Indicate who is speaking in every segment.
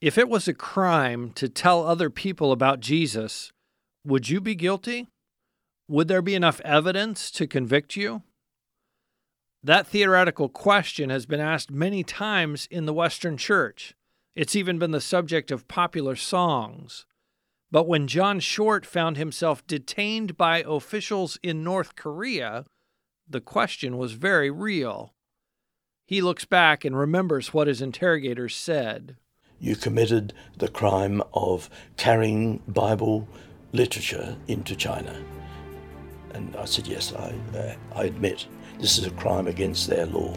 Speaker 1: If it was a crime to tell other people about Jesus, would you be guilty? Would there be enough evidence to convict you? That theoretical question has been asked many times in the Western Church. It's even been the subject of popular songs. But when John Short found himself detained by officials in North Korea, the question was very real. He looks back and remembers what his interrogators said.
Speaker 2: You committed the crime of carrying Bible literature into China. And I said, Yes, I, uh, I admit this is a crime against their law.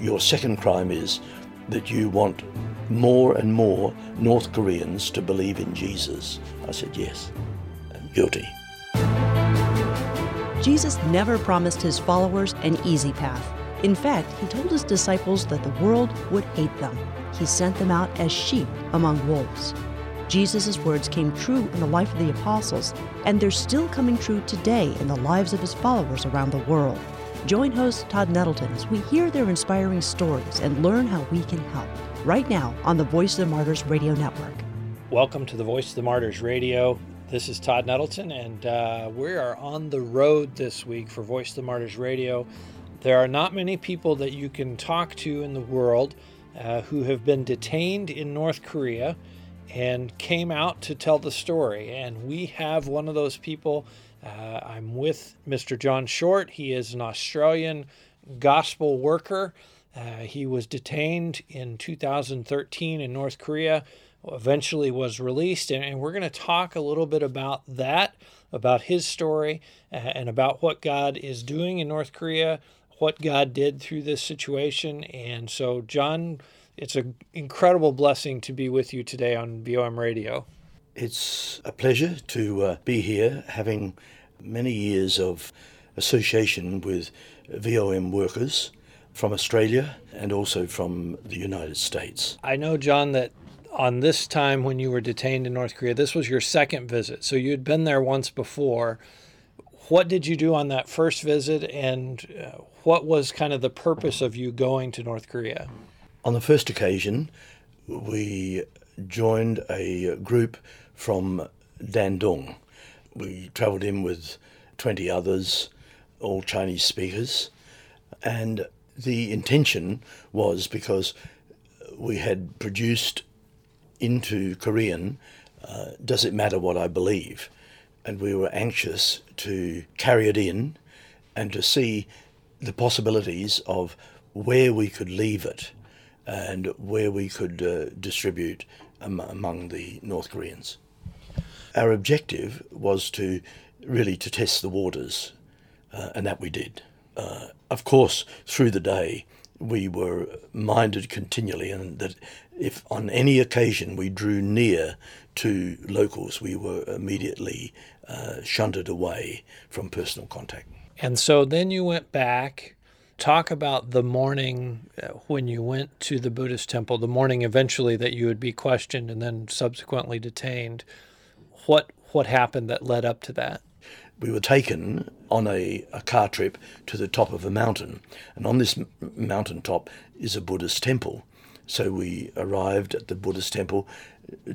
Speaker 2: Your second crime is that you want more and more North Koreans to believe in Jesus. I said, Yes, I'm guilty.
Speaker 3: Jesus never promised his followers an easy path. In fact, he told his disciples that the world would hate them. He sent them out as sheep among wolves. Jesus' words came true in the life of the apostles, and they're still coming true today in the lives of his followers around the world. Join host Todd Nettleton as we hear their inspiring stories and learn how we can help. Right now on the Voice of the Martyrs Radio Network.
Speaker 1: Welcome to the Voice of the Martyrs Radio. This is Todd Nettleton, and uh, we are on the road this week for Voice of the Martyrs Radio. There are not many people that you can talk to in the world uh, who have been detained in North Korea and came out to tell the story. And we have one of those people. Uh, I'm with Mr. John Short. He is an Australian gospel worker. Uh, he was detained in 2013 in North Korea, eventually was released. And, and we're going to talk a little bit about that, about his story, uh, and about what God is doing in North Korea, what God did through this situation. And so, John it's an incredible blessing to be with you today on VOM Radio.
Speaker 2: It's a pleasure to uh, be here, having many years of association with VOM workers from Australia and also from the United States.
Speaker 1: I know, John, that on this time when you were detained in North Korea, this was your second visit. So you'd been there once before. What did you do on that first visit, and uh, what was kind of the purpose of you going to North Korea?
Speaker 2: On the first occasion, we joined a group from Dandong. We travelled in with 20 others, all Chinese speakers, and the intention was because we had produced into Korean uh, Does It Matter What I Believe? And we were anxious to carry it in and to see the possibilities of where we could leave it and where we could uh, distribute um, among the North Koreans. Our objective was to really to test the waters, uh, and that we did. Uh, of course, through the day, we were minded continually, and that if on any occasion we drew near to locals, we were immediately uh, shunted away from personal contact.
Speaker 1: And so then you went back talk about the morning uh, when you went to the Buddhist temple, the morning eventually that you would be questioned and then subsequently detained. What what happened that led up to that?
Speaker 2: We were taken on a, a car trip to the top of a mountain, and on this m- mountain top is a Buddhist temple. So we arrived at the Buddhist temple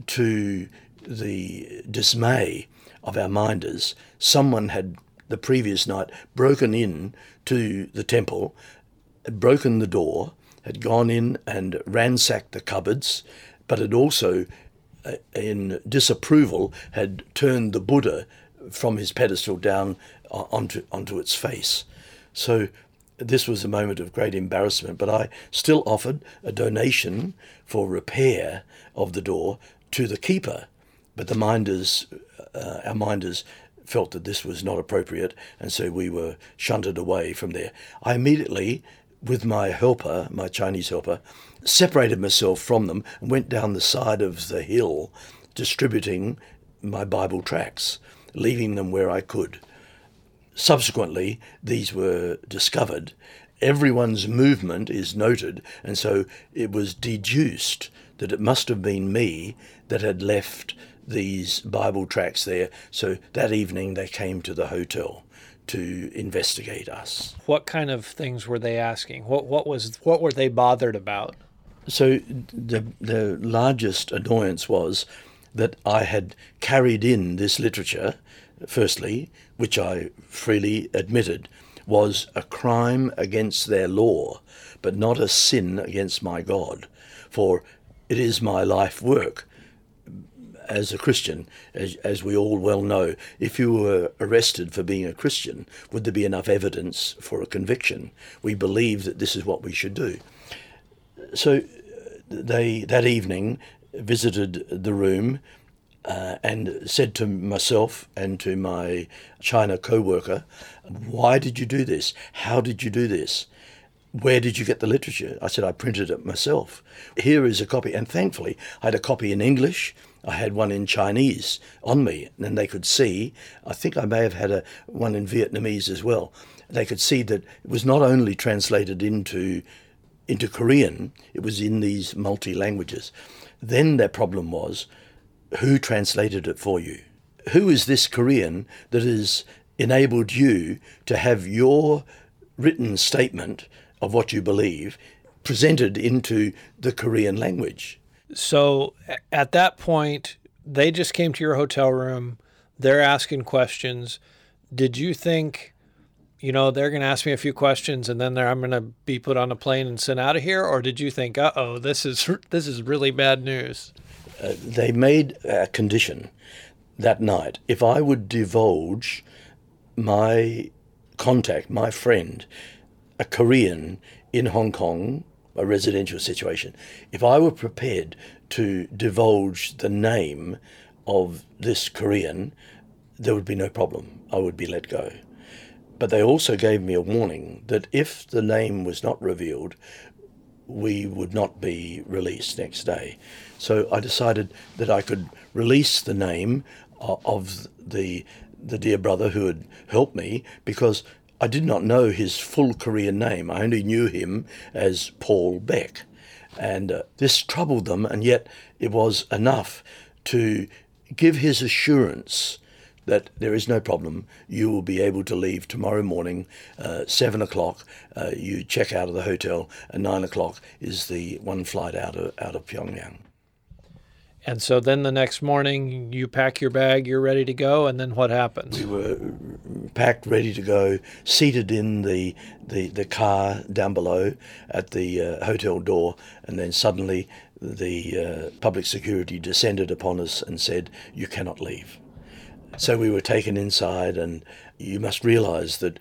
Speaker 2: to the dismay of our minders. Someone had the previous night broken in to the temple, had broken the door, had gone in and ransacked the cupboards, but had also, uh, in disapproval, had turned the Buddha from his pedestal down uh, onto, onto its face. So this was a moment of great embarrassment, but I still offered a donation for repair of the door to the keeper. But the minders, uh, our minders, felt that this was not appropriate, and so we were shunted away from there. I immediately, with my helper, my Chinese helper, separated myself from them and went down the side of the hill, distributing my Bible tracts, leaving them where I could. Subsequently, these were discovered. Everyone's movement is noted, and so it was deduced that it must have been me that had left these Bible tracts there. So that evening they came to the hotel to investigate us.
Speaker 1: What kind of things were they asking? What what was what were they bothered about?
Speaker 2: So the the largest annoyance was that I had carried in this literature, firstly, which I freely admitted was a crime against their law, but not a sin against my God. For it is my life work as a Christian, as, as we all well know, if you were arrested for being a Christian, would there be enough evidence for a conviction? We believe that this is what we should do. So they that evening visited the room uh, and said to myself and to my China co-worker, "Why did you do this? How did you do this? Where did you get the literature?" I said, "I printed it myself. Here is a copy." And thankfully, I had a copy in English. I had one in Chinese on me, and they could see. I think I may have had a one in Vietnamese as well. They could see that it was not only translated into into Korean, it was in these multi languages. Then their problem was who translated it for you? Who is this Korean that has enabled you to have your written statement of what you believe presented into the Korean language?
Speaker 1: So at that point, they just came to your hotel room. They're asking questions. Did you think you know, they're going to ask me a few questions and then I'm going to be put on a plane and sent out of here? Or did you think, uh oh, this is, this is really bad news?
Speaker 2: Uh, they made a condition that night. If I would divulge my contact, my friend, a Korean in Hong Kong, a residential situation, if I were prepared to divulge the name of this Korean, there would be no problem. I would be let go. But they also gave me a warning that if the name was not revealed, we would not be released next day. So I decided that I could release the name uh, of the the dear brother who had helped me because I did not know his full Korean name. I only knew him as Paul Beck. And uh, this troubled them, and yet it was enough to give his assurance that there is no problem. You will be able to leave tomorrow morning, uh, seven o'clock. Uh, you check out of the hotel, and nine o'clock is the one flight out of out of Pyongyang.
Speaker 1: And so then the next morning, you pack your bag, you're ready to go, and then what happens?
Speaker 2: We were packed, ready to go, seated in the the, the car down below at the uh, hotel door, and then suddenly the uh, public security descended upon us and said, "You cannot leave." So we were taken inside, and you must realize that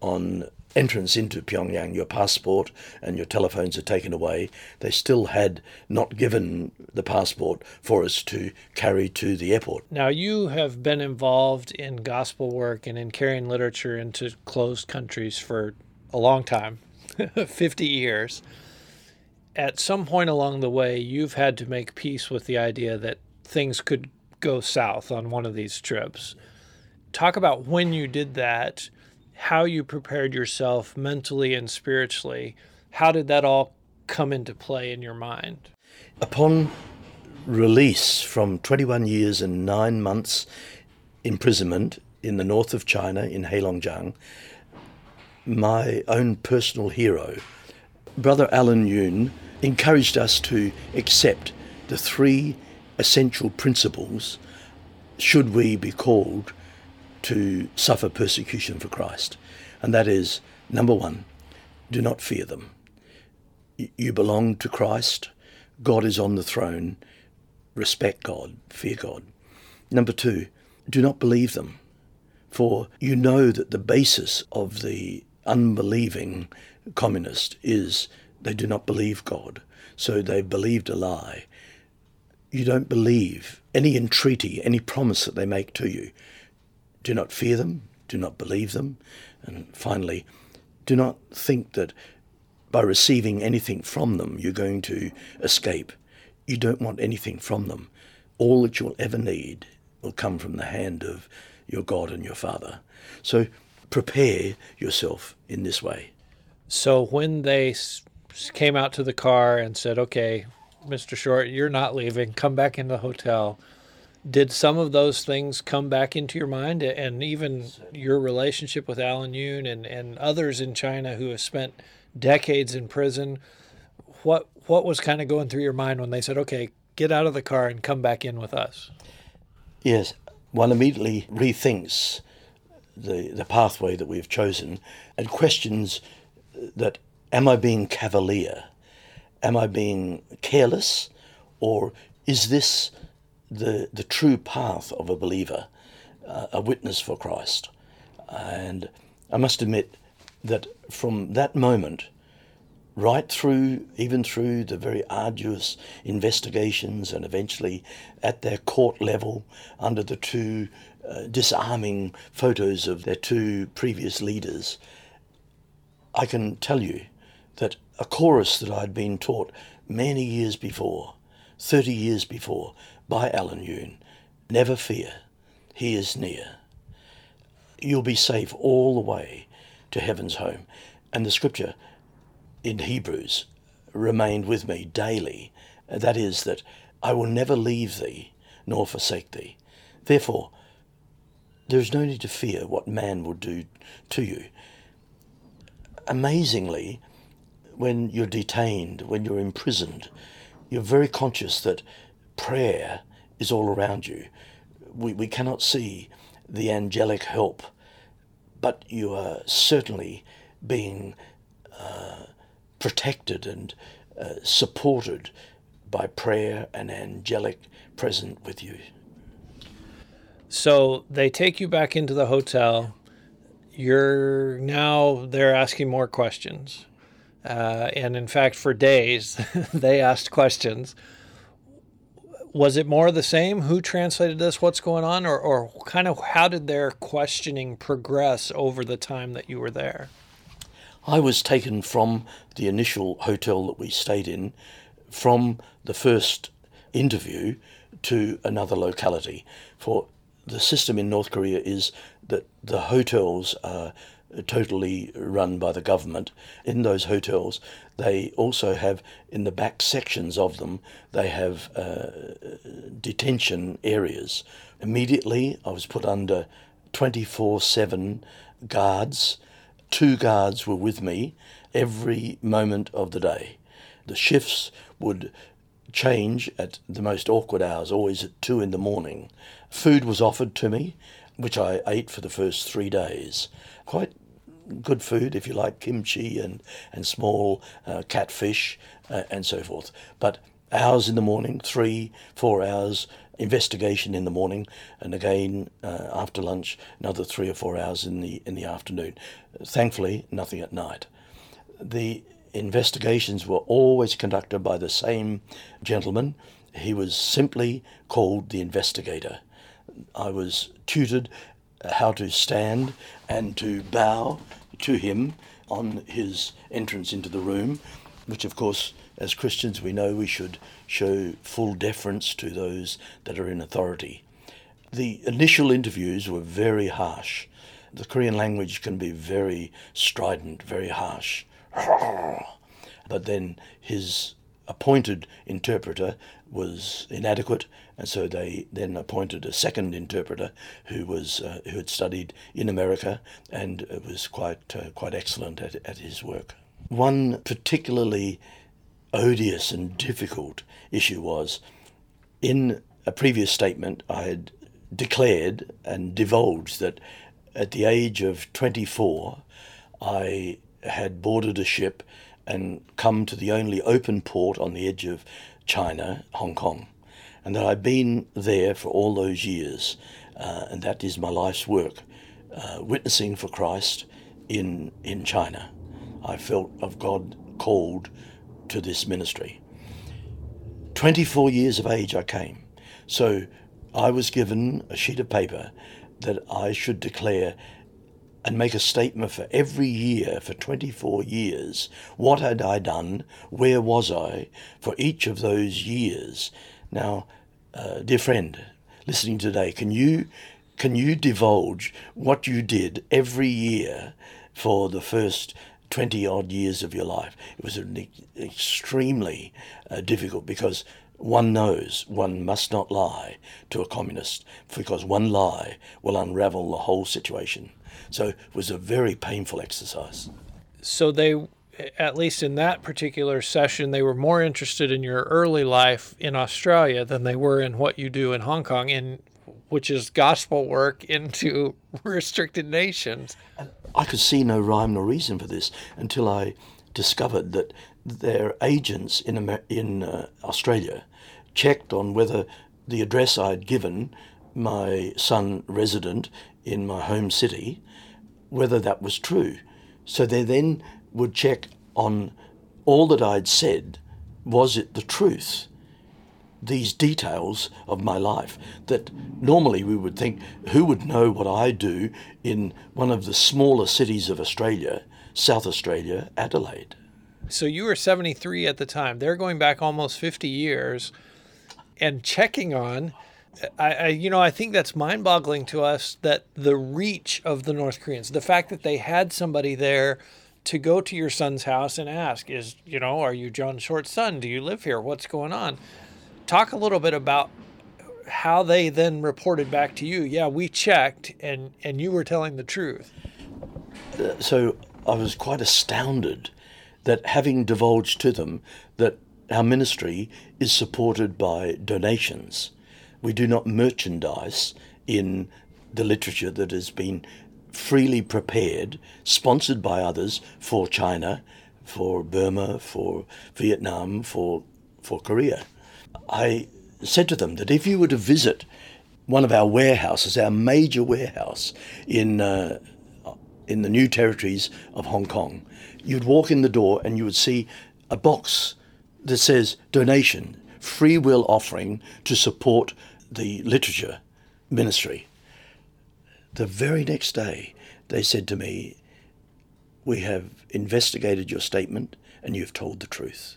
Speaker 2: on entrance into Pyongyang, your passport and your telephones are taken away. They still had not given the passport for us to carry to the airport.
Speaker 1: Now, you have been involved in gospel work and in carrying literature into closed countries for a long time 50 years. At some point along the way, you've had to make peace with the idea that things could go south on one of these trips. Talk about when you did that, how you prepared yourself mentally and spiritually. How did that all come into play in your mind?
Speaker 2: Upon release from 21 years and nine months imprisonment in the north of China in Heilongjiang, my own personal hero, Brother Allen Yuan, encouraged us to accept the three essential principles should we be called to suffer persecution for Christ. And that is number one, do not fear them. You belong to Christ, God is on the throne, respect God, fear God. Number two, do not believe them, for you know that the basis of the unbelieving communist is they do not believe God, so they've believed a lie you don't believe any entreaty, any promise that they make to you. Do not fear them, do not believe them, and finally, do not think that by receiving anything from them you're going to escape. You don't want anything from them. All that you'll ever need will come from the hand of your God and your Father. So prepare yourself in this way.
Speaker 1: So when they came out to the car and said, okay, Mr. Short, you're not leaving. Come back in the hotel. Did some of those things come back into your mind, and even your relationship with Allen Yuan and, and others in China who have spent decades in prison? what what was kind of going through your mind when they said, "Okay, get out of the car and come back in with us"?
Speaker 2: Yes, one immediately rethinks the the pathway that we've chosen and questions that am I being cavalier? Am I being careless? Or is this the, the true path of a believer, uh, a witness for Christ? And I must admit that from that moment, right through, even through the very arduous investigations and eventually at their court level under the two uh, disarming photos of their two previous leaders, I can tell you that a chorus that I'd been taught many years before, 30 years before, by Allen Yuan, never fear, he is near. You'll be safe all the way to heaven's home. And the scripture in Hebrews remained with me daily. That is, that I will never leave thee nor forsake thee. Therefore, there is no need to fear what man will do to you. Amazingly, when you're detained, when you're imprisoned, you're very conscious that prayer is all around you. We, we cannot see the angelic help, but you are certainly being uh, protected and uh, supported by prayer and angelic present with you.
Speaker 1: So they take you back into the hotel. You're now they're asking more questions. Uh, and in fact, for days, they asked questions. Was it more the same? Who translated this? What's going on? Or, or kind of how did their questioning progress over the time that you were there?
Speaker 2: I was taken from the initial hotel that we stayed in, from the first interview to another locality. For the system in North Korea is that the hotels are totally run by the government. In those hotels, they also have, in the back sections of them, they have uh, detention areas. Immediately, I was put under 24 7 guards. Two guards were with me every moment of the day. The shifts would change at the most awkward hours, always at two in the morning. Food was offered to me, which I ate for the first three days. Quite good food if you like kimchi and and small uh, catfish uh, and so forth. But hours in the morning, three four hours investigation in the morning, and again uh, after lunch another three or four hours in the in the afternoon. Thankfully, nothing at night. The investigations were always conducted by the same gentleman. He was simply called the investigator. I was tutored how to stand and to bow to him on his entrance into the room, which, of course, as Christians, we know we should show full deference to those that are in authority. The initial interviews were very harsh. The Korean language can be very strident, very harsh. But then his appointed interpreter was inadequate, and so they then appointed a second interpreter who was uh, who had studied in America and was quite uh, quite excellent at, at his work. One particularly odious and difficult issue was in a previous statement I had declared and divulged that at the age of 24 I had boarded a ship and come to the only open port on the edge of China, Hong Kong, and that I've been there for all those years, uh, and that is my life's work, uh, witnessing for Christ in in China. I felt of God called to this ministry. 24 years of age I came. So I was given a sheet of paper that I should declare and make a statement for every year for 24 years. What had I done? Where was I for each of those years? Now, uh, dear friend, listening today, can you can you divulge what you did every year for the first 20 odd years of your life? It was an extremely uh, difficult because one knows one must not lie to a communist because one lie will unravel the whole situation. So it was a very painful exercise.
Speaker 1: So they at least in that particular session, they were more interested in your early life in Australia than they were in what you do in Hong Kong, in which is gospel work into restricted nations.
Speaker 2: I could see no rhyme nor reason for this until I discovered that their agents in Amer- in uh, Australia checked on whether the address I'd given my son resident in my home city, whether that was true. So they then would check on all that I'd said, was it the truth? These details of my life that normally we would think, who would know what I do in one of the smaller cities of Australia, South Australia, Adelaide?
Speaker 1: So you were 73 at the time. They're going back almost 50 years and checking on. I, I, you know, I think that's mind-boggling to us that the reach of the North Koreans, the fact that they had somebody there to go to your son's house and ask, is you know, are you John Short's son? Do you live here? What's going on? Talk a little bit about how they then reported back to you. Yeah, we checked, and and you were telling the truth.
Speaker 2: Uh, so I was quite astounded that having divulged to them that our ministry is supported by donations. We do not merchandise in the literature that has been freely prepared, sponsored by others for China, for Burma, for Vietnam, for, for Korea. I said to them that if you were to visit one of our warehouses, our major warehouse in, uh, in the new territories of Hong Kong, you'd walk in the door and you would see a box that says donation, free will offering to support the literature ministry. The very next day, they said to me, We have investigated your statement and you've told the truth.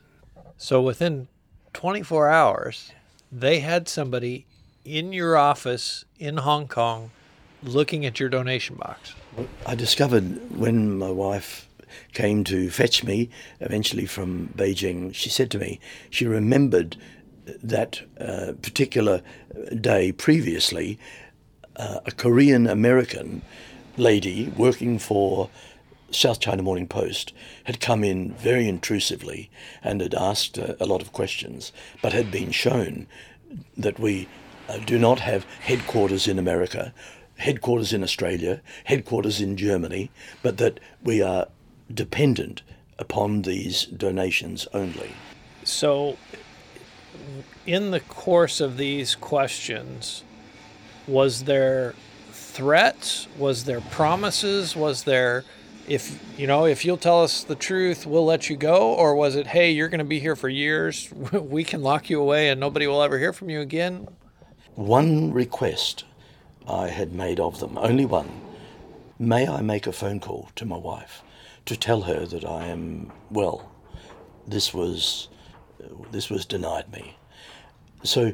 Speaker 1: So within 24 hours, they had somebody in your office in Hong Kong looking at your donation box.
Speaker 2: I discovered when my wife came to fetch me eventually from Beijing, she said to me she remembered that uh, particular day previously, uh, a Korean American lady working for South China Morning Post had come in very intrusively and had asked uh, a lot of questions, but had been shown that we uh, do not have headquarters in America, headquarters in Australia, headquarters in Germany, but that we are dependent upon these donations only.
Speaker 1: So, in the course of these questions, was there threats? Was there promises? Was there, if you know, if you'll tell us the truth, we'll let you go? Or was it, hey, you're going to be here for years, we can lock you away and nobody will ever hear from you again?
Speaker 2: One request I had made of them, only one. May I make a phone call to my wife? to tell her that I am well. This was this was denied me. So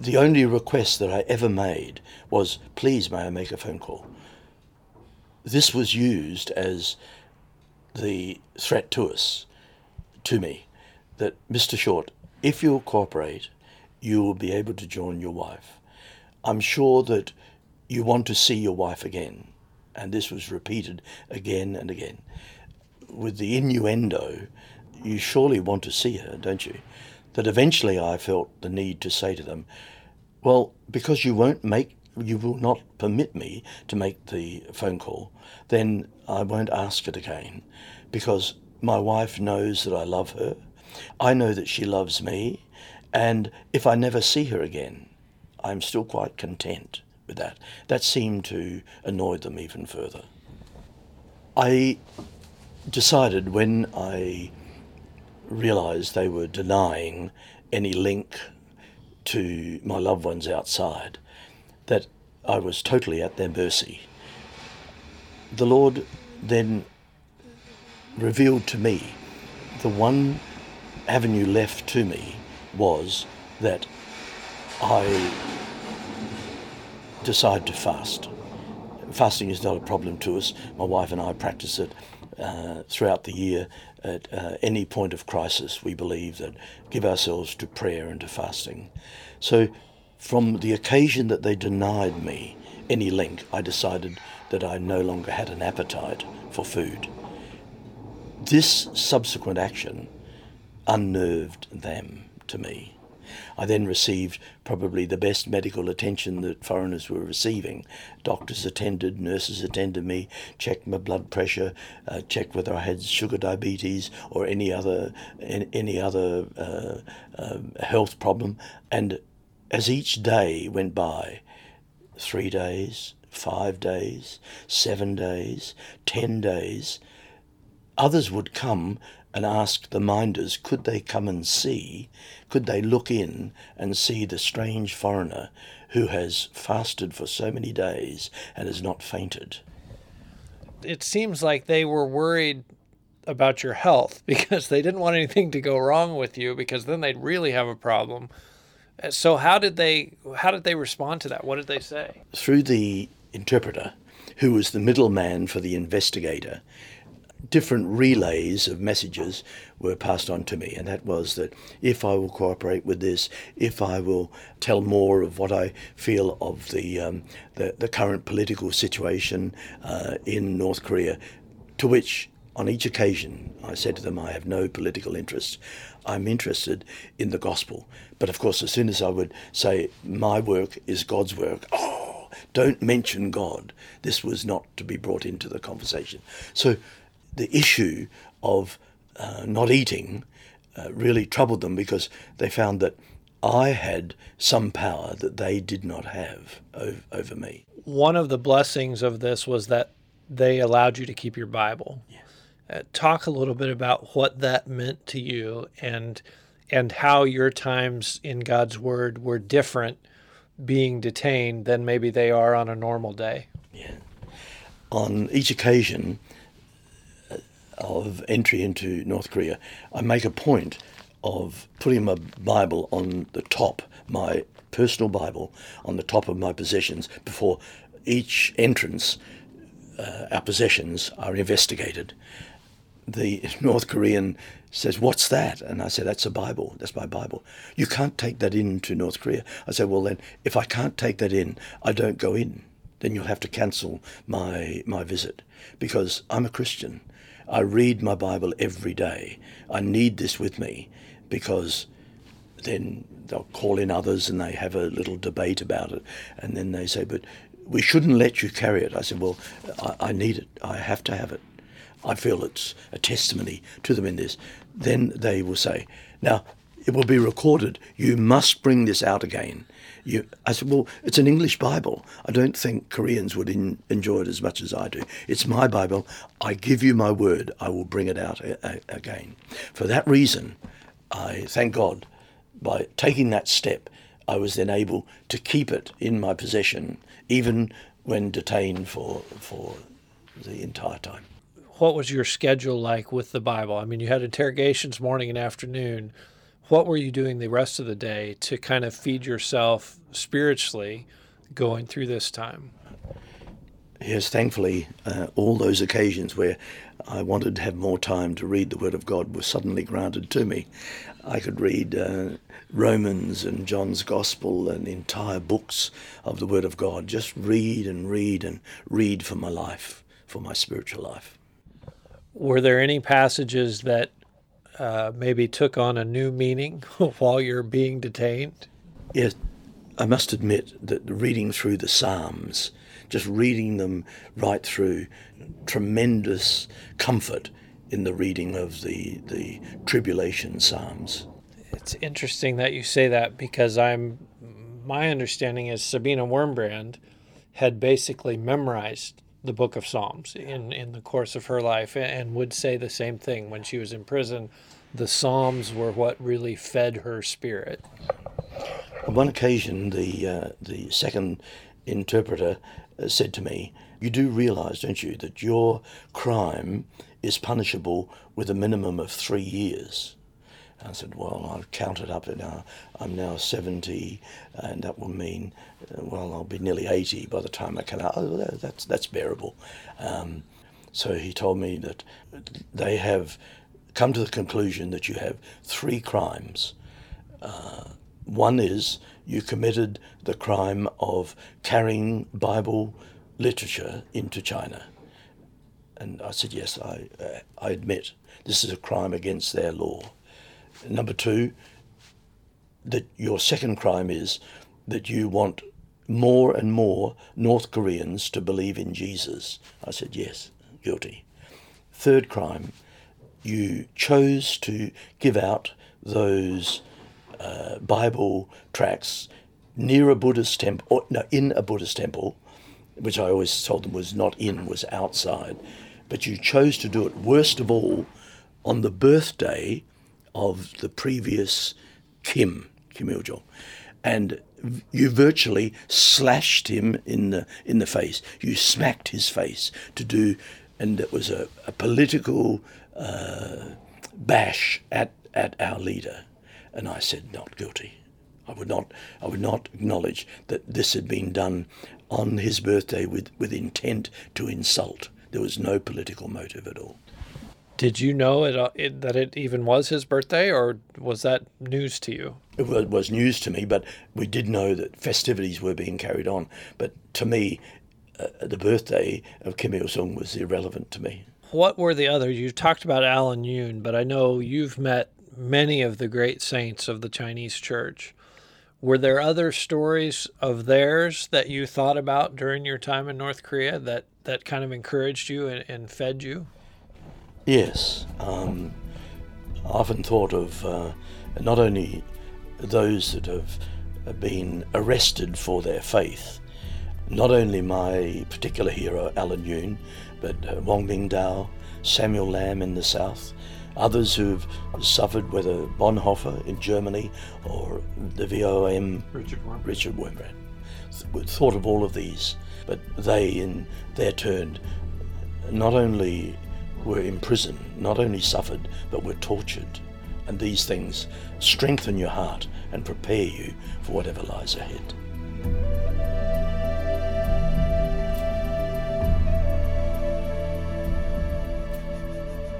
Speaker 2: the only request that I ever made was, please may I make a phone call. This was used as the threat to us, to me, that Mr. Short, if you'll cooperate, you will be able to join your wife. I'm sure that you want to see your wife again and this was repeated again and again, with the innuendo, you surely want to see her, don't you? That eventually I felt the need to say to them, well, because you won't make, you will not permit me to make the phone call, then I won't ask it again, because my wife knows that I love her. I know that she loves me, and if I never see her again, I'm still quite content with that. That seemed to annoy them even further. I decided when I realised they were denying any link to my loved ones outside that I was totally at their mercy. The Lord then revealed to me the one avenue left to me was that I decide to fast. Fasting is not a problem to us. My wife and I practice it uh, throughout the year. At uh, any point of crisis, we believe that give ourselves to prayer and to fasting. So, from the occasion that they denied me any link, I decided that I no longer had an appetite for food. This subsequent action unnerved them to me. I then received probably the best medical attention that foreigners were receiving. Doctors attended, nurses attended me, checked my blood pressure, uh, checked whether I had sugar diabetes or any other any other uh, uh, health problem. And as each day went by, three days, five days, seven days, ten days, others would come and ask the minders could they come and see, could they look in and see the strange foreigner who has fasted for so many days and has not fainted.
Speaker 1: It seems like they were worried about your health because they didn't want anything to go wrong with you because then they'd really have a problem. So how did they how did they respond to that? What did they say?
Speaker 2: Through the interpreter, who was the middleman for the investigator, different relays of messages were passed on to me, and that was that if I will cooperate with this, if I will tell more of what I feel of the um, the, the, current political situation uh, in North Korea, to which on each occasion I said to them, I have no political interest. I'm interested in the gospel. But of course, as soon as I would say my work is God's work, oh, don't mention God. This was not to be brought into the conversation. So the issue of uh, not eating uh, really troubled them because they found that I had some power that they did not have over, over me.
Speaker 1: One of the blessings of this was that they allowed you to keep your Bible.
Speaker 2: Yes.
Speaker 1: Uh, talk a little bit about what that meant to you and and how your times in God's Word were different being detained than maybe they are on a normal day.
Speaker 2: Yeah. On each occasion, of entry into North Korea, I make a point of putting my Bible on the top, my personal Bible, on the top of my possessions before each entrance. Uh, our possessions are investigated. The North Korean says, What's that? And I say, That's a Bible. That's my Bible. You can't take that into North Korea. I say, Well, then, if I can't take that in, I don't go in. Then you'll have to cancel my, my visit because I'm a Christian I read my Bible every day. I need this with me because then they'll call in others and they have a little debate about it. And then they say, but we shouldn't let you carry it. I said, well, I, I need it. I have to have it. I feel it's a testimony to them in this. Then they will say, now, it will be recorded. You must bring this out again. You, I said, well, it's an English Bible. I don't think Koreans would in, enjoy it as much as I do. It's my Bible. I give you my word. I will bring it out a, a, again. For that reason, I thank God by taking that step, I was then able to keep it in my possession, even when detained for for the entire time.
Speaker 1: What was your schedule like with the Bible? I mean, you had interrogations morning and afternoon what were you doing the rest of the day to kind of feed yourself spiritually going through this time?
Speaker 2: Yes, thankfully, uh, all those occasions where I wanted to have more time to read the Word of God were suddenly granted to me. I could read uh, Romans and John's Gospel and entire books of the Word of God. Just read and read and read for my life, for my spiritual life.
Speaker 1: Were there any passages that uh, maybe took on a new meaning while you're being detained?
Speaker 2: Yes, I must admit that reading through the Psalms, just reading them right through, tremendous comfort in the reading of the, the tribulation Psalms.
Speaker 1: It's interesting that you say that because I'm my understanding is Sabina Wurmbrand had basically memorized the book of Psalms in, in the course of her life and would say the same thing when she was in prison. The Psalms were what really fed her spirit.
Speaker 2: On one occasion, the, uh, the second interpreter uh, said to me, You do realize, don't you, that your crime is punishable with a minimum of three years? I said, well, I've counted up it now. I'm now 70, and that will mean, uh, well, I'll be nearly 80 by the time I come out. Oh, that's, that's bearable. Um, so he told me that they have come to the conclusion that you have three crimes. Uh, one is you committed the crime of carrying Bible literature into China. And I said, yes, I, uh, I admit this is a crime against their law. Number two, that your second crime is that you want more and more North Koreans to believe in Jesus. I said, yes, guilty. Third crime, you chose to give out those uh, Bible tracts near a Buddhist temple, or no, in a Buddhist temple, which I always told them was not in, was outside. But you chose to do it, worst of all, on the birthday of the previous Kim, Kim Il jong. And you virtually slashed him in the, in the face. You smacked his face to do, and it was a, a political uh, bash at, at our leader. And I said, not guilty. I would not, I would not acknowledge that this had been done on his birthday with, with intent to insult. There was no political motive at all.
Speaker 1: Did you know it, uh, it, that it even was his birthday, or was that news to you?
Speaker 2: It was, was news to me, but we did know that festivities were being carried on. But to me, uh, the birthday of Kim Il sung was irrelevant to me.
Speaker 1: What were the other? You talked about Allen Yuan, but I know you've met many of the great saints of the Chinese church. Were there other stories of theirs that you thought about during your time in North Korea that, that kind of encouraged you and, and fed you?
Speaker 2: Yes. Um, I often thought of uh, not only those that have been arrested for their faith, not only my particular hero, Allen Yuan, but uh, Wong Ming Dao, Samuel Lamb in the South, others who've suffered, whether Bonhoeffer in Germany or the VOM,
Speaker 1: Richard Wurmbrand.
Speaker 2: Richard. Thought of all of these, but they, in their turn, not only were imprisoned, not only suffered, but were tortured. And these things strengthen your heart and prepare you for whatever lies ahead.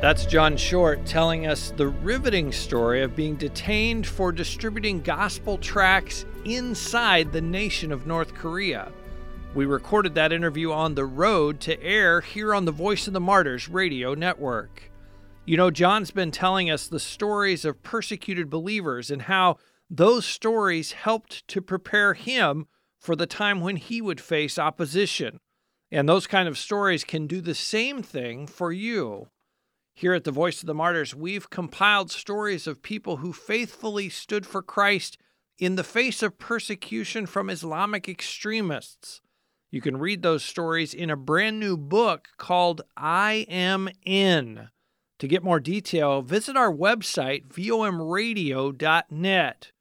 Speaker 1: That's John Short telling us the riveting story of being detained for distributing gospel tracts inside the nation of North Korea. We recorded that interview on the road to air here on the Voice of the Martyrs radio network. You know, John's been telling us the stories of persecuted believers and how those stories helped to prepare him for the time when he would face opposition. And those kind of stories can do the same thing for you. Here at the Voice of the Martyrs, we've compiled stories of people who faithfully stood for Christ in the face of persecution from Islamic extremists. You can read those stories in a brand new book called I Am N. To get more detail, visit our website, vomradio.net.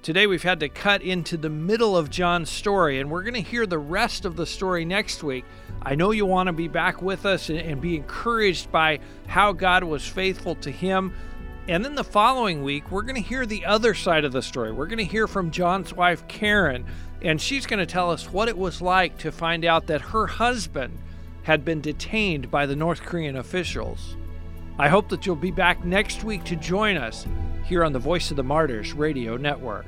Speaker 1: Today, we've had to cut into the middle of John's story, and we're going to hear the rest of the story next week. I know you want to be back with us and, be encouraged by how God was faithful to him. And then the following week, we're going to hear the other side of the story. We're going to hear from John's wife, Karen, and she's going to tell us what it was like to find out that her husband had been detained by the North Korean officials. I hope that you'll be back next week to join us here on the Voice of the Martyrs radio network.